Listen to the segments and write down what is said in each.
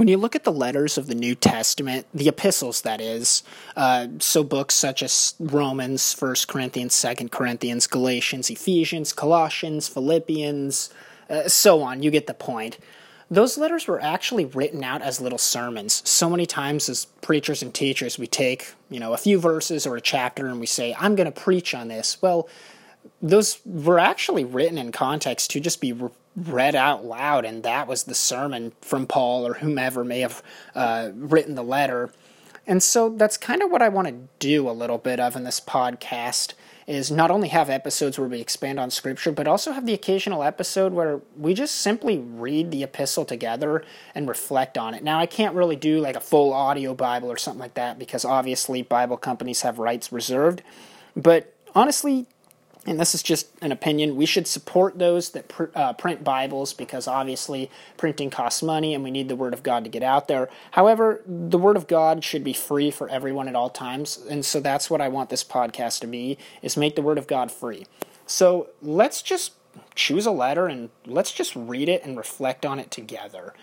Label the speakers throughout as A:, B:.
A: When you look at the letters of the New Testament, the epistles, that is, uh, so books such as Romans, First Corinthians, Second Corinthians, Galatians, Ephesians, Colossians, Philippians, uh, so on, you get the point. Those letters were actually written out as little sermons. So many times, as preachers and teachers, we take you know a few verses or a chapter and we say, "I'm going to preach on this." Well, those were actually written in context to just be read out loud, and that was the sermon from Paul or whomever may have uh, written the letter. And so that's kind of what I want to do a little bit of in this podcast is not only have episodes where we expand on scripture, but also have the occasional episode where we just simply read the epistle together and reflect on it. Now, I can't really do like a full audio Bible or something like that because obviously Bible companies have rights reserved. But honestly, and this is just an opinion, we should support those that pr- uh, print Bibles because obviously printing costs money and we need the Word of God to get out there. However, the Word of God should be free for everyone at all times, and so that's what I want this podcast to be, is make the Word of God free. So let's just choose a letter and let's just read it and reflect on it together.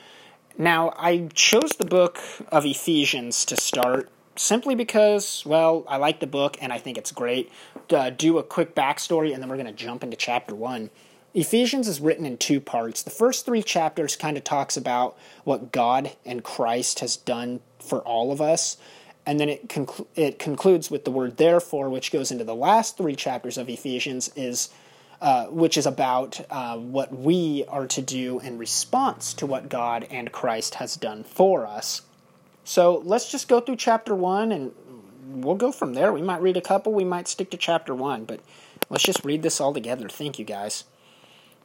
A: Now, I chose the book of Ephesians to start simply because, well, I like the book and I think it's great. Uh, do a quick backstory and then we're going to jump into chapter one. Ephesians is written in two parts. The first three chapters kind of talks about what God and Christ has done for all of us. And then it, conclu- it concludes with the word therefore, which goes into the last three chapters of Ephesians, is uh, which is about uh, what we are to do in response to what God and Christ has done for us. So let's just go through chapter one and we'll go from there. We might read a couple, we might stick to chapter one, but let's just read this all together. Thank you, guys.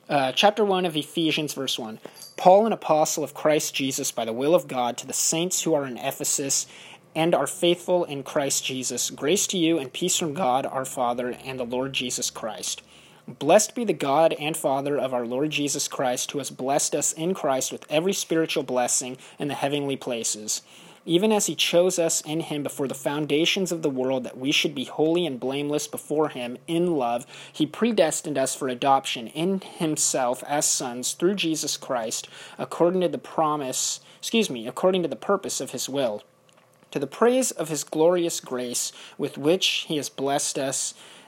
A: Uh, chapter 1 of Ephesians, verse 1. Paul, an apostle of Christ Jesus, by the will of God, to the saints who are in Ephesus and are faithful in Christ Jesus, grace to you and peace from God our Father and the Lord Jesus Christ. Blessed be the God and Father of our Lord Jesus Christ, who has blessed us in Christ with every spiritual blessing in the heavenly places even as he chose us in him before the foundations of the world that we should be holy and blameless before him in love he predestined us for adoption in himself as sons through Jesus Christ according to the promise excuse me according to the purpose of his will. To the praise of his glorious grace with which he has blessed us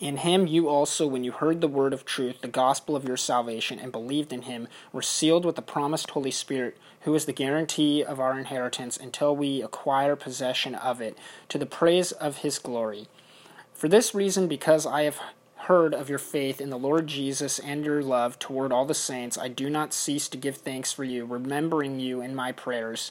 A: In him you also, when you heard the word of truth, the gospel of your salvation, and believed in him, were sealed with the promised Holy Spirit, who is the guarantee of our inheritance until we acquire possession of it, to the praise of his glory. For this reason, because I have heard of your faith in the Lord Jesus and your love toward all the saints, I do not cease to give thanks for you, remembering you in my prayers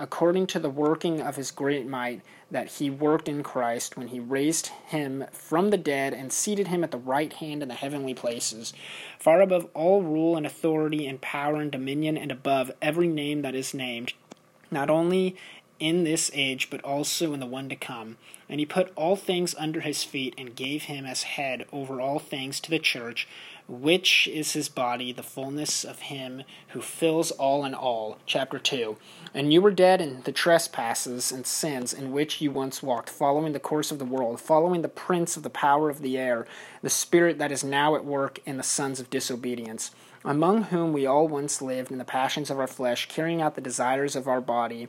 A: according to the working of his great might that he worked in Christ when he raised him from the dead and seated him at the right hand in the heavenly places, far above all rule and authority and power and dominion, and above every name that is named, not only in this age, but also in the one to come. And he put all things under his feet and gave him as head over all things to the church which is his body, the fullness of him who fills all in all. Chapter 2. And you were dead in the trespasses and sins in which you once walked, following the course of the world, following the prince of the power of the air, the spirit that is now at work in the sons of disobedience, among whom we all once lived in the passions of our flesh, carrying out the desires of our body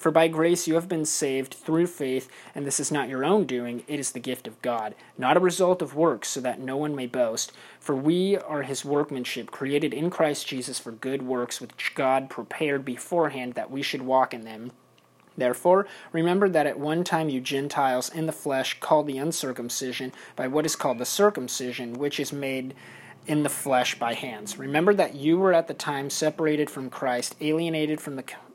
A: For by grace you have been saved through faith, and this is not your own doing, it is the gift of God, not a result of works, so that no one may boast. For we are his workmanship, created in Christ Jesus for good works, which God prepared beforehand that we should walk in them. Therefore, remember that at one time you Gentiles in the flesh called the uncircumcision by what is called the circumcision, which is made in the flesh by hands. Remember that you were at the time separated from Christ, alienated from the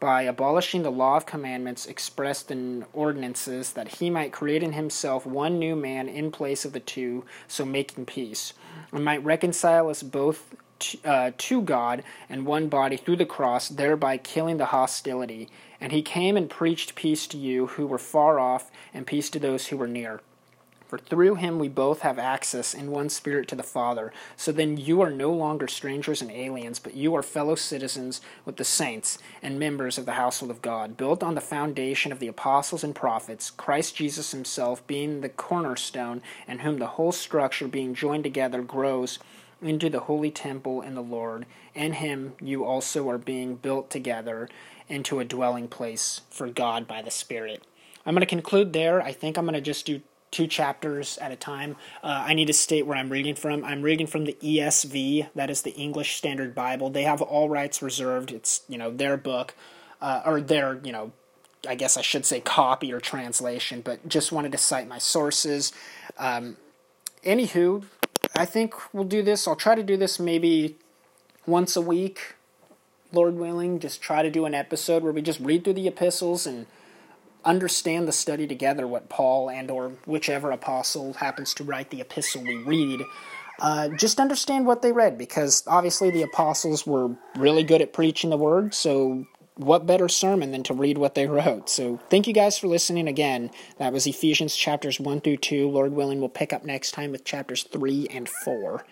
A: by abolishing the law of commandments expressed in ordinances, that he might create in himself one new man in place of the two, so making peace, and might reconcile us both to, uh, to God and one body through the cross, thereby killing the hostility. And he came and preached peace to you who were far off, and peace to those who were near. For through him we both have access in one spirit to the Father. So then you are no longer strangers and aliens, but you are fellow citizens with the saints and members of the household of God, built on the foundation of the apostles and prophets, Christ Jesus himself being the cornerstone, and whom the whole structure being joined together grows into the holy temple in the Lord. In him you also are being built together into a dwelling place for God by the Spirit. I'm going to conclude there. I think I'm going to just do two chapters at a time. Uh, I need to state where I'm reading from. I'm reading from the ESV, that is the English Standard Bible. They have all rights reserved. It's you know their book, uh, or their you know, I guess I should say copy or translation. But just wanted to cite my sources. Um, anywho, I think we'll do this. I'll try to do this maybe once a week, Lord willing. Just try to do an episode where we just read through the epistles and understand the study together what paul and or whichever apostle happens to write the epistle we read uh, just understand what they read because obviously the apostles were really good at preaching the word so what better sermon than to read what they wrote? So thank you guys for listening again. That was ephesians chapters 1 through 2 lord willing we'll pick up next time with chapters 3 and 4